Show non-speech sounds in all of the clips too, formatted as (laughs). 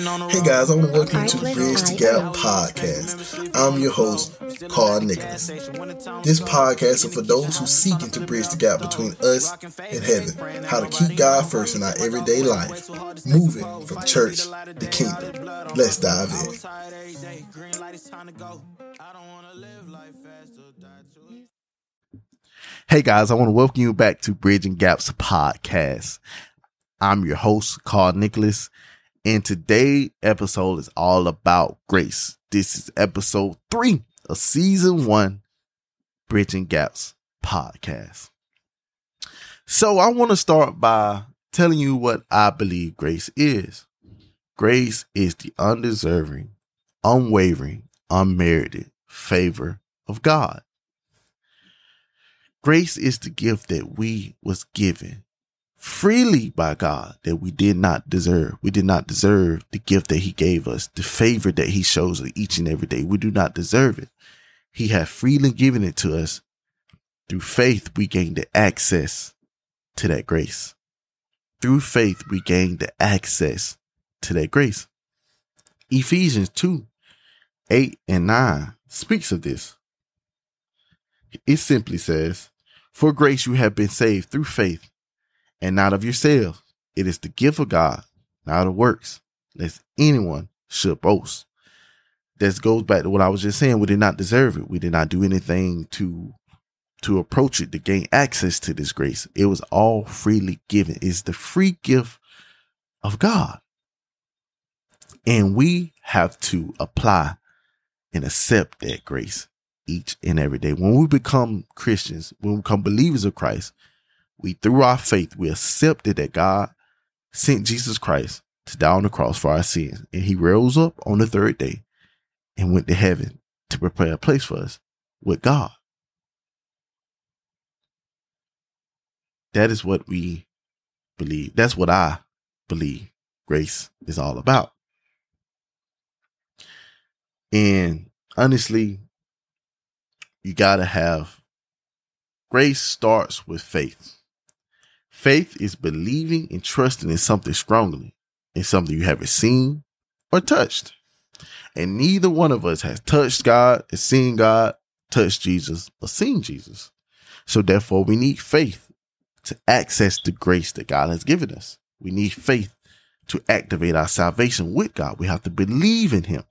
Hey guys, I want to welcome you to Bridge the Gap podcast. I'm your host, Carl Nicholas. This podcast is for those who seeking to bridge the gap between us and heaven, how to keep God first in our everyday life, moving from church to kingdom. Let's dive in. Hey guys, I want to welcome you back to Bridging Gaps podcast. I'm your host, Carl Nicholas, and today episode is all about grace. This is episode three of season one, Bridging Gaps podcast. So I want to start by telling you what I believe grace is. Grace is the undeserving, unwavering, unmerited favor of God. Grace is the gift that we was given freely by God that we did not deserve. We did not deserve the gift that he gave us, the favor that he shows us each and every day. We do not deserve it. He had freely given it to us. Through faith, we gain the access to that grace. Through faith, we gain the access to that grace. Ephesians 2, 8 and 9 speaks of this. It simply says, For grace you have been saved through faith, and not of yourselves. It is the gift of God, not of works, lest anyone should boast. This goes back to what I was just saying. We did not deserve it. We did not do anything to to approach it to gain access to this grace. It was all freely given. It's the free gift of God. And we have to apply and accept that grace each and every day. When we become Christians, when we become believers of Christ, we through our faith, we accepted that God sent Jesus Christ to die on the cross for our sins. And he rose up on the third day and went to heaven to prepare a place for us with God. That is what we believe. That's what I believe grace is all about. And honestly, you got to have grace starts with faith. Faith is believing and trusting in something strongly, in something you haven't seen or touched. And neither one of us has touched God, has seen God, touched Jesus, or seen Jesus. So therefore, we need faith to access the grace that God has given us. We need faith to activate our salvation with God. We have to believe in Him.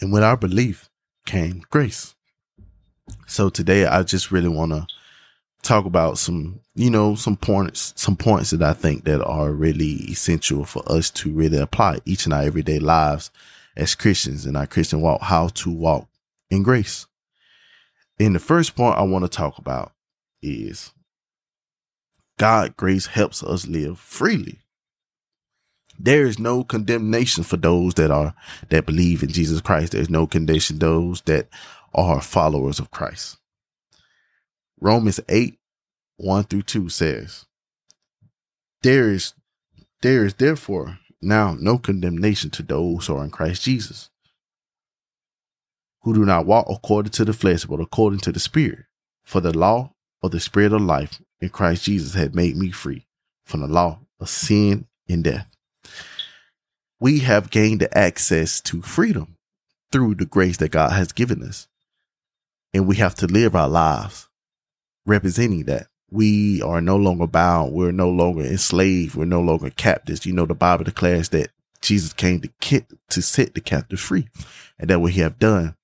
And with our belief came grace. So today I just really want to talk about some, you know, some points, some points that I think that are really essential for us to really apply each and our everyday lives as Christians in our Christian walk, how to walk in grace. And the first point I want to talk about is God grace helps us live freely. There is no condemnation for those that are that believe in Jesus Christ. There's no condemnation those that are followers of Christ. Romans 8, 1 through 2 says, There is there is therefore now no condemnation to those who are in Christ Jesus, who do not walk according to the flesh, but according to the Spirit. For the law of the Spirit of life in Christ Jesus had made me free from the law of sin and death we have gained access to freedom through the grace that God has given us. And we have to live our lives representing that. We are no longer bound. We're no longer enslaved. We're no longer captives. You know, the Bible declares that Jesus came to kit, to set the captive free. And that what he have done.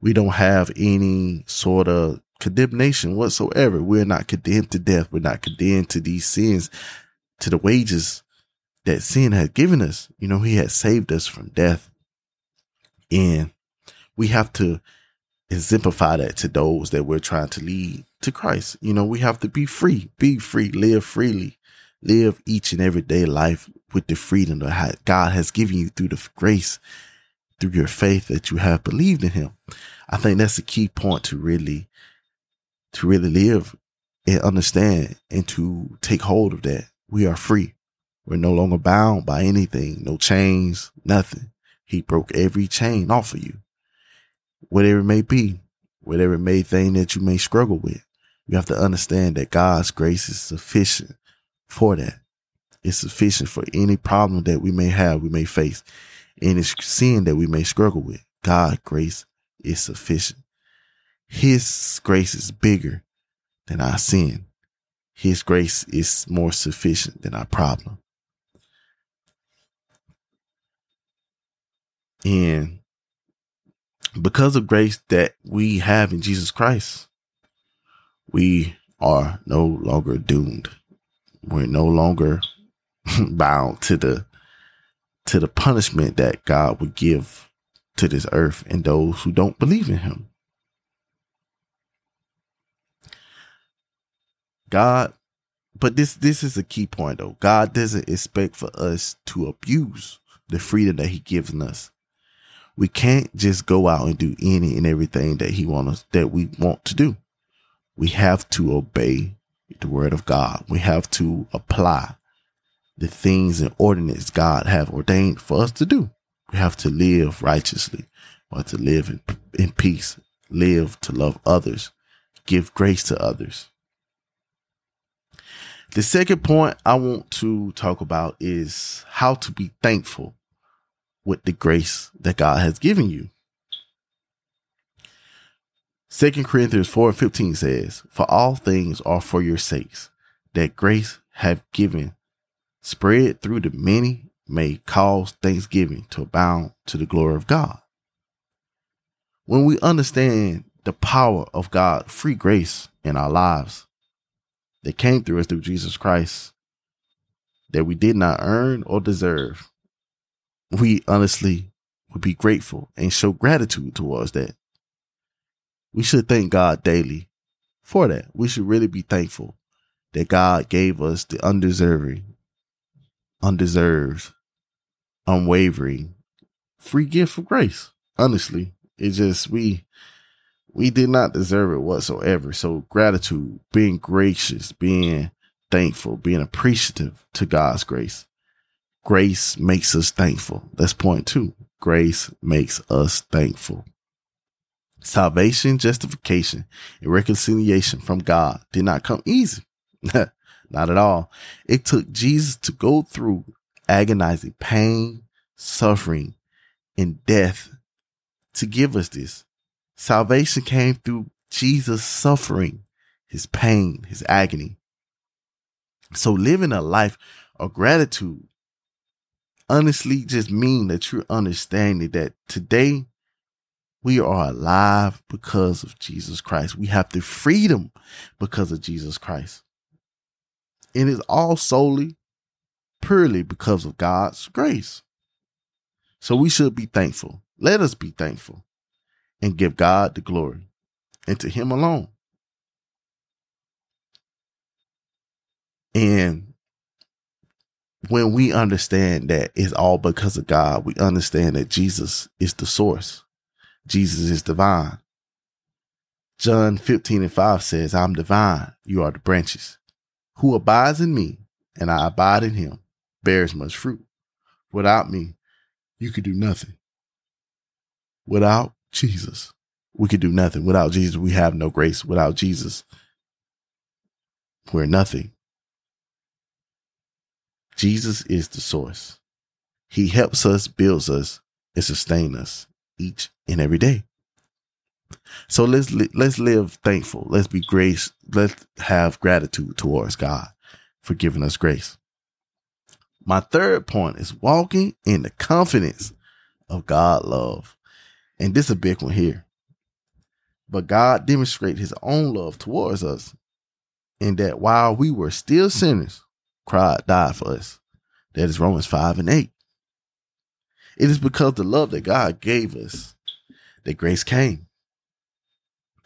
We don't have any sort of condemnation whatsoever. We're not condemned to death. We're not condemned to these sins, to the wages that sin had given us. You know, he had saved us from death. And we have to exemplify that to those that we're trying to lead to Christ. You know, we have to be free, be free, live freely, live each and every day life with the freedom that God has given you through the grace, through your faith that you have believed in him. I think that's the key point to really, to really live and understand and to take hold of that. We are free. We're no longer bound by anything, no chains, nothing. He broke every chain off of you. Whatever it may be, whatever it may thing that you may struggle with, you have to understand that God's grace is sufficient for that. It's sufficient for any problem that we may have, we may face, any sin that we may struggle with. God's grace is sufficient. His grace is bigger than our sin. His grace is more sufficient than our problem. And because of grace that we have in Jesus Christ, we are no longer doomed. We're no longer (laughs) bound to the to the punishment that God would give to this earth and those who don't believe in him. God, but this this is a key point though. God doesn't expect for us to abuse the freedom that he gives us. We can't just go out and do any and everything that he wants that we want to do. We have to obey the word of God. We have to apply the things and ordinances God have ordained for us to do. We have to live righteously or to live in, in peace, live to love others, give grace to others. The second point I want to talk about is how to be thankful with the grace that God has given you. Second Corinthians 4 and 15 says, For all things are for your sakes, that grace have given, spread through the many, may cause thanksgiving to abound to the glory of God. When we understand the power of God, free grace in our lives that came through us through Jesus Christ, that we did not earn or deserve, we honestly would be grateful and show gratitude towards that. We should thank God daily for that. We should really be thankful that God gave us the undeserving, undeserved, unwavering, free gift of grace. Honestly, it just we we did not deserve it whatsoever. So gratitude, being gracious, being thankful, being appreciative to God's grace Grace makes us thankful. That's point two. Grace makes us thankful. Salvation, justification, and reconciliation from God did not come easy. (laughs) not at all. It took Jesus to go through agonizing pain, suffering, and death to give us this. Salvation came through Jesus' suffering, his pain, his agony. So living a life of gratitude honestly just mean that you're understanding that today we are alive because of Jesus Christ. We have the freedom because of Jesus Christ. And it's all solely, purely because of God's grace. So we should be thankful. Let us be thankful and give God the glory and to Him alone. And when we understand that it's all because of God, we understand that Jesus is the source. Jesus is divine. John 15 and 5 says, I'm divine. You are the branches. Who abides in me and I abide in him bears much fruit. Without me, you could do nothing. Without Jesus, we could do nothing. Without Jesus, we have no grace. Without Jesus, we're nothing. Jesus is the source. He helps us, builds us, and sustains us each and every day. So let's let's live thankful. Let's be grace. Let's have gratitude towards God for giving us grace. My third point is walking in the confidence of God love. And this is a big one here. But God demonstrated his own love towards us in that while we were still sinners, Christ died for us. That is Romans 5 and 8. It is because the love that God gave us that grace came.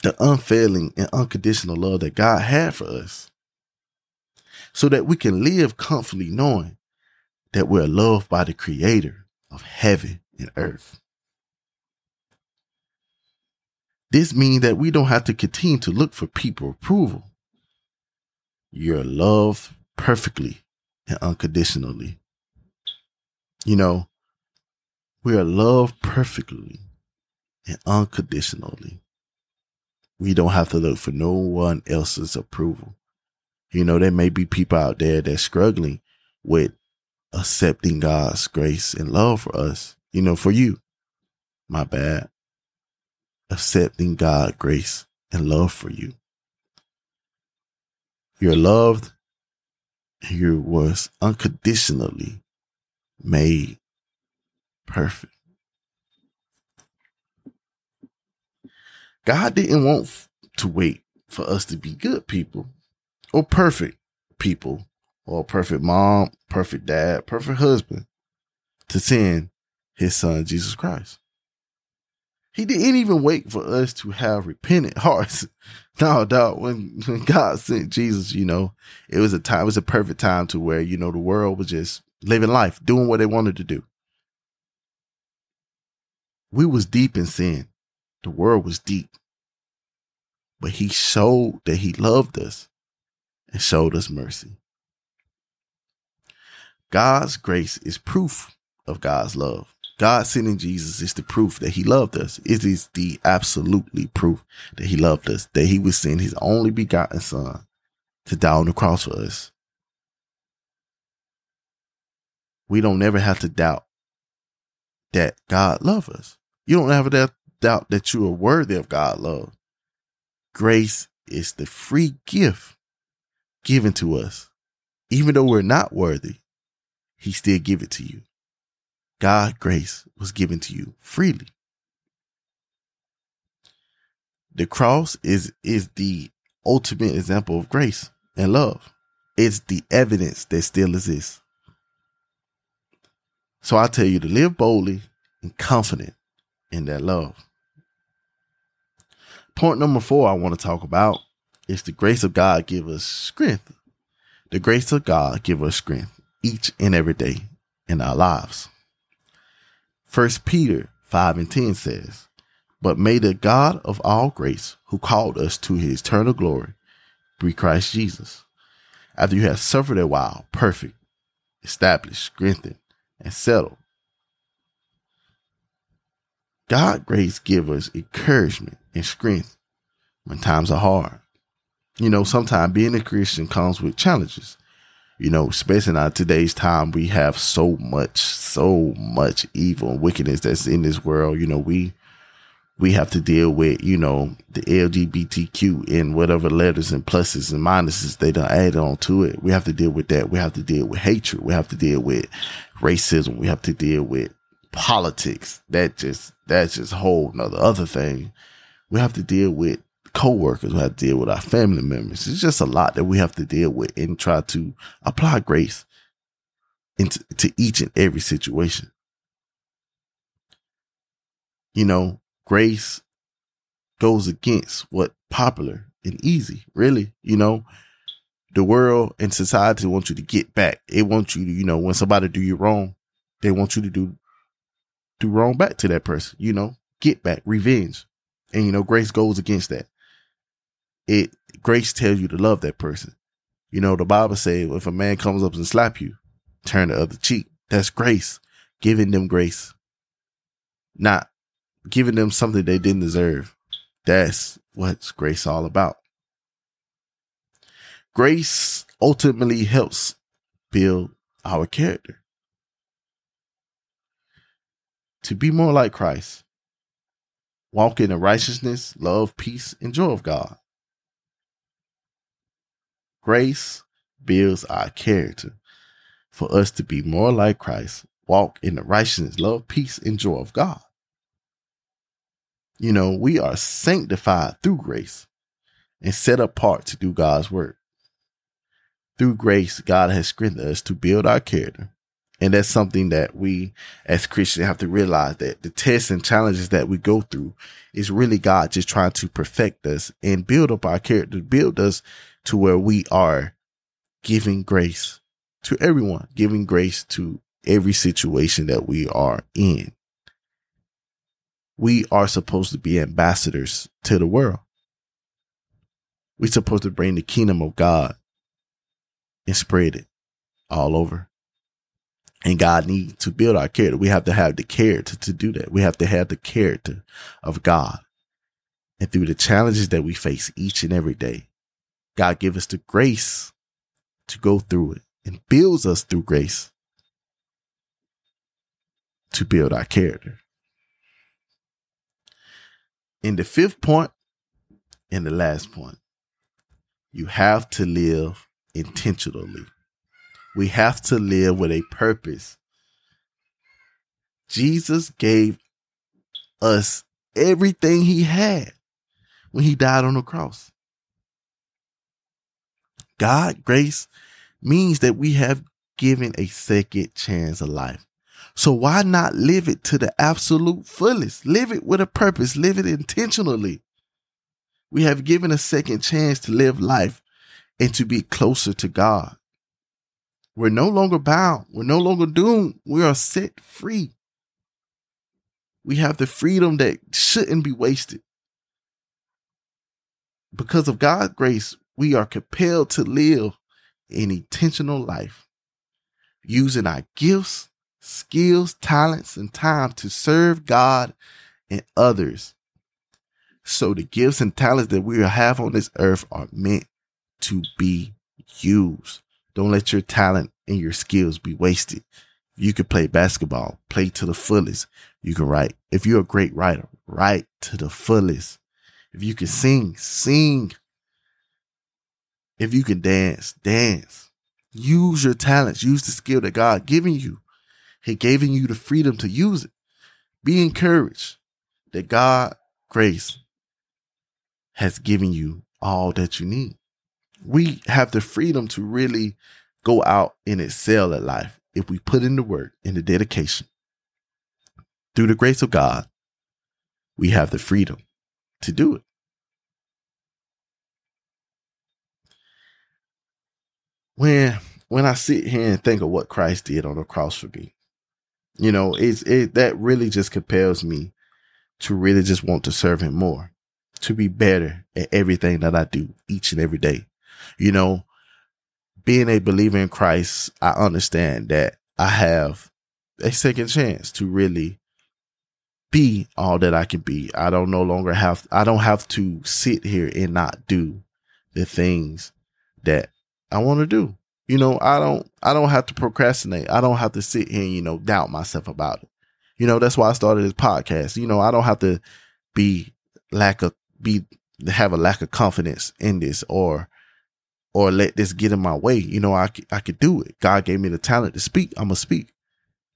The unfailing and unconditional love that God had for us. So that we can live comfortably knowing that we're loved by the creator of heaven and earth. This means that we don't have to continue to look for people approval. You're loved perfectly and unconditionally. You know, we are loved perfectly and unconditionally. We don't have to look for no one else's approval. You know, there may be people out there that's struggling with accepting God's grace and love for us. You know, for you, my bad. Accepting God's grace and love for you. You're loved. You was unconditionally made perfect. God didn't want to wait for us to be good people or perfect people or perfect mom, perfect dad, perfect husband to send his son Jesus Christ. He didn't even wait for us to have repentant (laughs) hearts. No doubt when, when God sent Jesus, you know, it was a time, it was a perfect time to where, you know, the world was just living life, doing what they wanted to do. We was deep in sin. The world was deep. But he showed that he loved us and showed us mercy. God's grace is proof of God's love. God sending Jesus is the proof that he loved us. It is the absolutely proof that he loved us, that he would send his only begotten son to die on the cross for us. We don't never have to doubt that God loves us. You don't have to doubt that you are worthy of God's love. Grace is the free gift given to us. Even though we're not worthy, he still give it to you. God grace was given to you freely. The cross is is the ultimate example of grace and love. It's the evidence that still exists. So I tell you to live boldly and confident in that love. Point number four I want to talk about is the grace of God give us strength. The grace of God give us strength each and every day in our lives. First Peter 5 and 10 says, But may the God of all grace, who called us to his eternal glory, be Christ Jesus. After you have suffered a while, perfect, established, strengthened, and settled. God grace give us encouragement and strength when times are hard. You know, sometimes being a Christian comes with challenges. You know, especially in today's time, we have so much, so much evil and wickedness that's in this world. You know, we we have to deal with, you know, the LGBTQ and whatever letters and pluses and minuses they don't add on to it. We have to deal with that. We have to deal with hatred. We have to deal with racism. We have to deal with politics. That just, that's just whole nother other thing. We have to deal with co-workers. We have to deal with our family members. It's just a lot that we have to deal with and try to apply grace into to each and every situation. You know, grace goes against what popular and easy, really. You know, the world and society want you to get back. It wants you to, you know, when somebody do you wrong, they want you to do do wrong back to that person, you know, get back, revenge. And you know, grace goes against that. It grace tells you to love that person. You know, the Bible says if a man comes up and slap you, turn the other cheek. That's grace. Giving them grace. Not giving them something they didn't deserve. That's what's grace all about. Grace ultimately helps build our character to be more like Christ. Walk in the righteousness, love, peace, and joy of God. Grace builds our character for us to be more like Christ, walk in the righteousness, love, peace, and joy of God. You know, we are sanctified through grace and set apart to do God's work. Through grace, God has strengthened us to build our character. And that's something that we as Christians have to realize that the tests and challenges that we go through is really God just trying to perfect us and build up our character, build us to where we are giving grace to everyone, giving grace to every situation that we are in we are supposed to be ambassadors to the world. We're supposed to bring the kingdom of God and spread it all over. And God needs to build our character. We have to have the character to do that. We have to have the character of God. And through the challenges that we face each and every day, God give us the grace to go through it and builds us through grace to build our character. In the fifth point and the last point, you have to live intentionally. We have to live with a purpose. Jesus gave us everything he had when he died on the cross. God grace means that we have given a second chance of life. So why not live it to the absolute fullest? Live it with a purpose, live it intentionally. We have given a second chance to live life and to be closer to God. We're no longer bound. We're no longer doomed. We are set free. We have the freedom that shouldn't be wasted. Because of God's grace, we are compelled to live an intentional life, using our gifts, skills, talents, and time to serve God and others. So the gifts and talents that we have on this earth are meant to be used. Don't let your talent and your skills be wasted. You can play basketball, play to the fullest. You can write. If you're a great writer, write to the fullest. If you can sing, sing. If you can dance, dance. Use your talents. Use the skill that God given you. He given you the freedom to use it. Be encouraged that God grace has given you all that you need. We have the freedom to really go out and excel at life if we put in the work and the dedication. Through the grace of God, we have the freedom to do it. When when I sit here and think of what Christ did on the cross for me, you know, it's it that really just compels me to really just want to serve him more, to be better at everything that I do each and every day. You know, being a believer in Christ, I understand that I have a second chance to really be all that I can be. I don't no longer have I don't have to sit here and not do the things that I want to do. You know, I don't I don't have to procrastinate. I don't have to sit here and, you know, doubt myself about it. You know, that's why I started this podcast. You know, I don't have to be lack of be have a lack of confidence in this or or let this get in my way. You know, I I could do it. God gave me the talent to speak. I'm gonna speak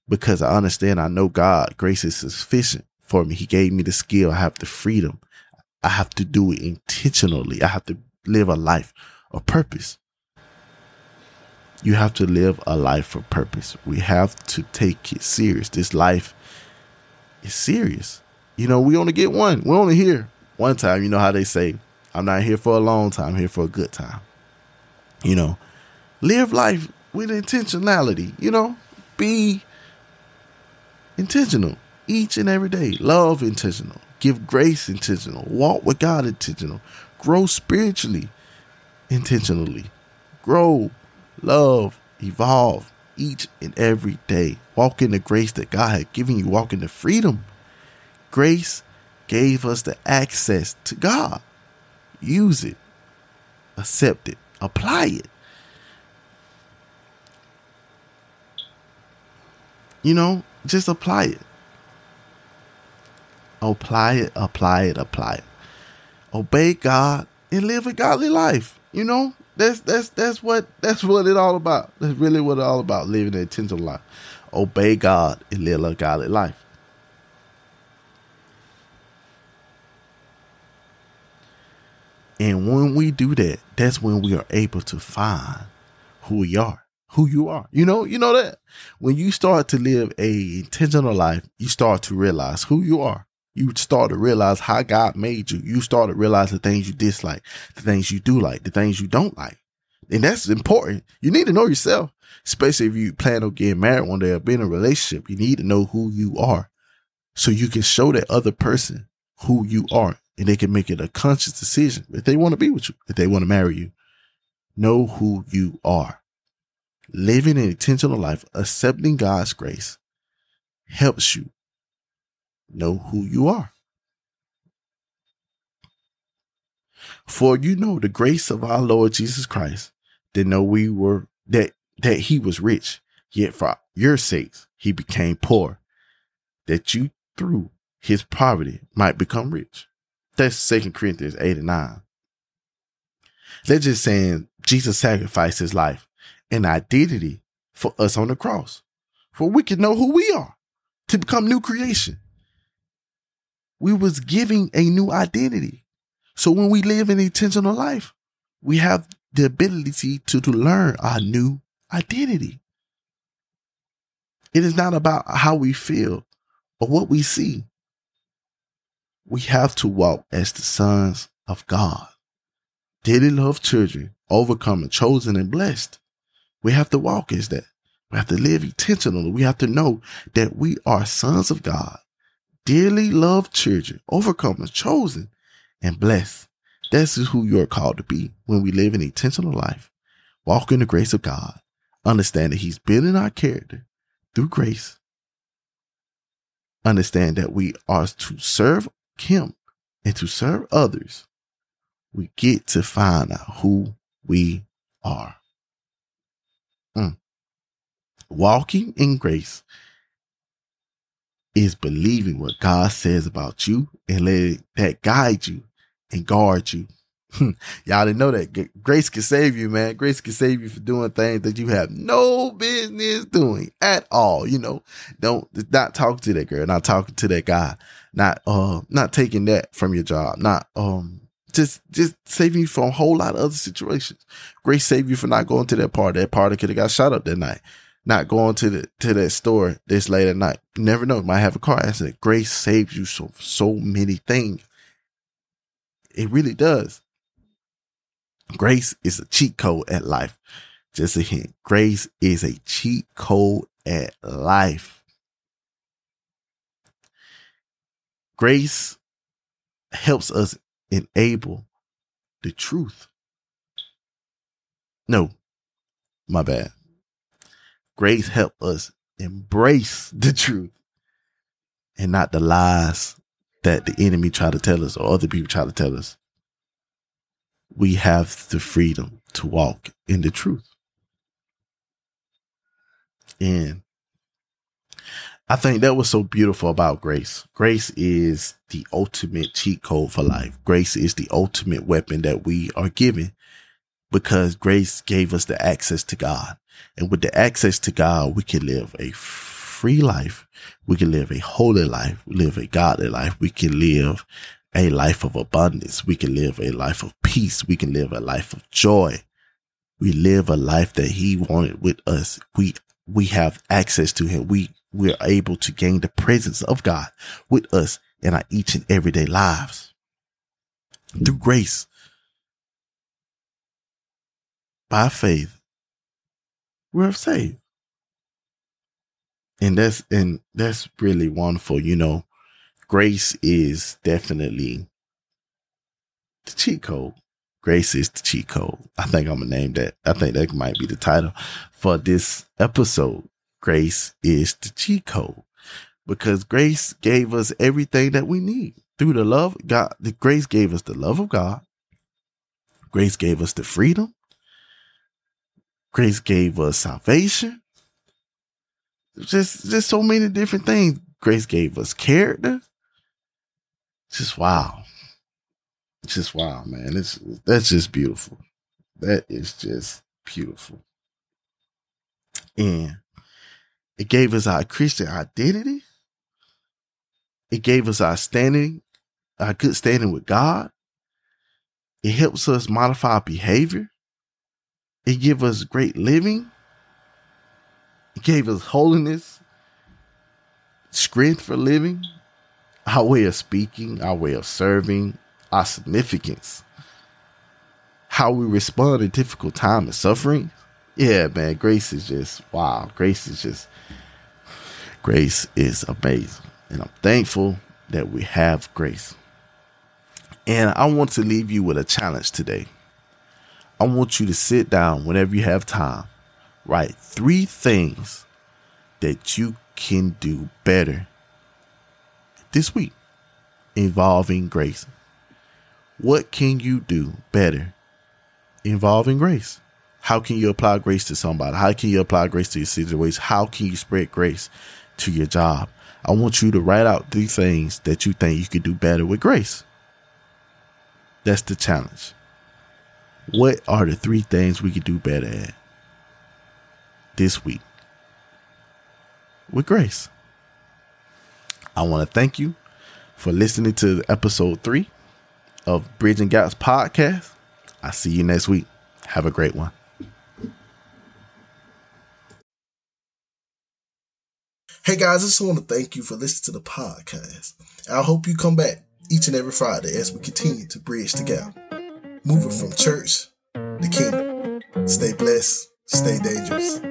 because I understand. I know God grace is sufficient for me. He gave me the skill. I have the freedom. I have to do it intentionally. I have to live a life of purpose. You have to live a life of purpose. We have to take it serious. This life is serious. You know, we only get one. We're only here one time. You know how they say, I'm not here for a long time, I'm here for a good time. You know, live life with intentionality. You know, be intentional each and every day. Love intentional. Give grace intentional. Walk with God intentional. Grow spiritually intentionally. Grow love, evolve each and every day. Walk in the grace that God had given you. Walk in the freedom. Grace gave us the access to God. Use it, accept it, apply it. You know, just apply it. Apply it, apply it, apply it. Obey God and live a godly life. You know, that's that's that's what that's what it all about. That's really what it all about. Living an intentional life. Obey God and live a godly life. And when we do that, that's when we are able to find who we are, who you are. You know, you know that when you start to live a intentional life, you start to realize who you are. You start to realize how God made you. You start to realize the things you dislike, the things you do like, the things you don't like. And that's important. You need to know yourself, especially if you plan on getting married one day or being in a relationship. You need to know who you are so you can show that other person who you are and they can make it a conscious decision if they want to be with you, if they want to marry you. Know who you are. Living an intentional life, accepting God's grace helps you know who you are. For you know the grace of our Lord Jesus Christ, that know we were that that he was rich, yet for your sakes he became poor, that you through his poverty might become rich. That's Second Corinthians 8 and 9. They're just saying Jesus sacrificed his life and identity for us on the cross, for we can know who we are to become new creation. We was giving a new identity. So when we live an intentional life, we have the ability to, to learn our new identity. It is not about how we feel or what we see. We have to walk as the sons of God. Dearly loved children, overcoming, chosen, and blessed. We have to walk as that. We have to live intentionally. We have to know that we are sons of God, dearly loved children, overcomers, chosen, and blessed. This is who you're called to be when we live an intentional life. Walk in the grace of God. Understand that He's building our character through grace. Understand that we are to serve Him and to serve others. We get to find out who we are. Mm. Walking in grace is believing what God says about you and let that guide you and guard you. Y'all didn't know that. Grace can save you, man. Grace can save you for doing things that you have no business doing at all. You know, don't not talk to that girl, not talking to that guy, not uh not taking that from your job, not um just just saving you from a whole lot of other situations. Grace saved you for not going to that party. That party could have got shot up that night. Not going to the to that store this late at night. You never know. might have a car accident. Grace saves you so so many things. It really does. Grace is a cheat code at life. Just a hint. Grace is a cheat code at life. Grace helps us enable the truth. No, my bad. Grace help us embrace the truth and not the lies that the enemy try to tell us or other people try to tell us. We have the freedom to walk in the truth. And I think that was so beautiful about grace. Grace is the ultimate cheat code for life. Grace is the ultimate weapon that we are given because grace gave us the access to God. And with the access to God, we can live a free life. We can live a holy life, live a godly life. We can live a life of abundance. We can live a life of peace. We can live a life of joy. We live a life that he wanted with us. We, we have access to him. We, we're able to gain the presence of God with us in our each and everyday lives. Through grace by faith we're saved. And that's and that's really wonderful you know. Grace is definitely the cheat code. Grace is the cheat code. I think i'm gonna name that. I think that might be the title for this episode grace is the cheat code because grace gave us everything that we need through the love god the grace gave us the love of god grace gave us the freedom grace gave us salvation just just so many different things. Grace gave us character. Just wow. Just wow, man. It's that's just beautiful. That is just beautiful. And it gave us our Christian identity. It gave us our standing, our good standing with God. It helps us modify our behavior. It gives us great living. It gave us holiness, strength for living, our way of speaking, our way of serving, our significance, how we respond in difficult time and suffering. Yeah, man, grace is just wow. Grace is just grace is amazing. And I'm thankful that we have grace. And I want to leave you with a challenge today. I want you to sit down whenever you have time Write three things that you can do better this week involving grace. What can you do better involving grace? How can you apply grace to somebody? How can you apply grace to your situation? How can you spread grace to your job? I want you to write out three things that you think you could do better with grace. That's the challenge. What are the three things we could do better at this week with grace? I want to thank you for listening to episode three of Bridging Gaps podcast. I'll see you next week. Have a great one. Hey guys, I just want to thank you for listening to the podcast. I hope you come back each and every Friday as we continue to bridge the gap, moving from church to kingdom. Stay blessed, stay dangerous.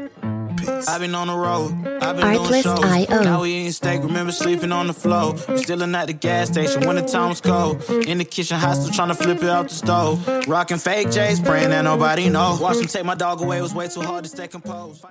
Peace. I've been on the road. I've been doing shows. Artlist.io. Now we eating steak. Remember sleeping on the floor. We Stealing at the gas station when the time was cold. In the kitchen, hot still trying to flip it out the stove. Rocking fake J's, praying that nobody know. Watch them take my dog away. It was way too hard to stay composed.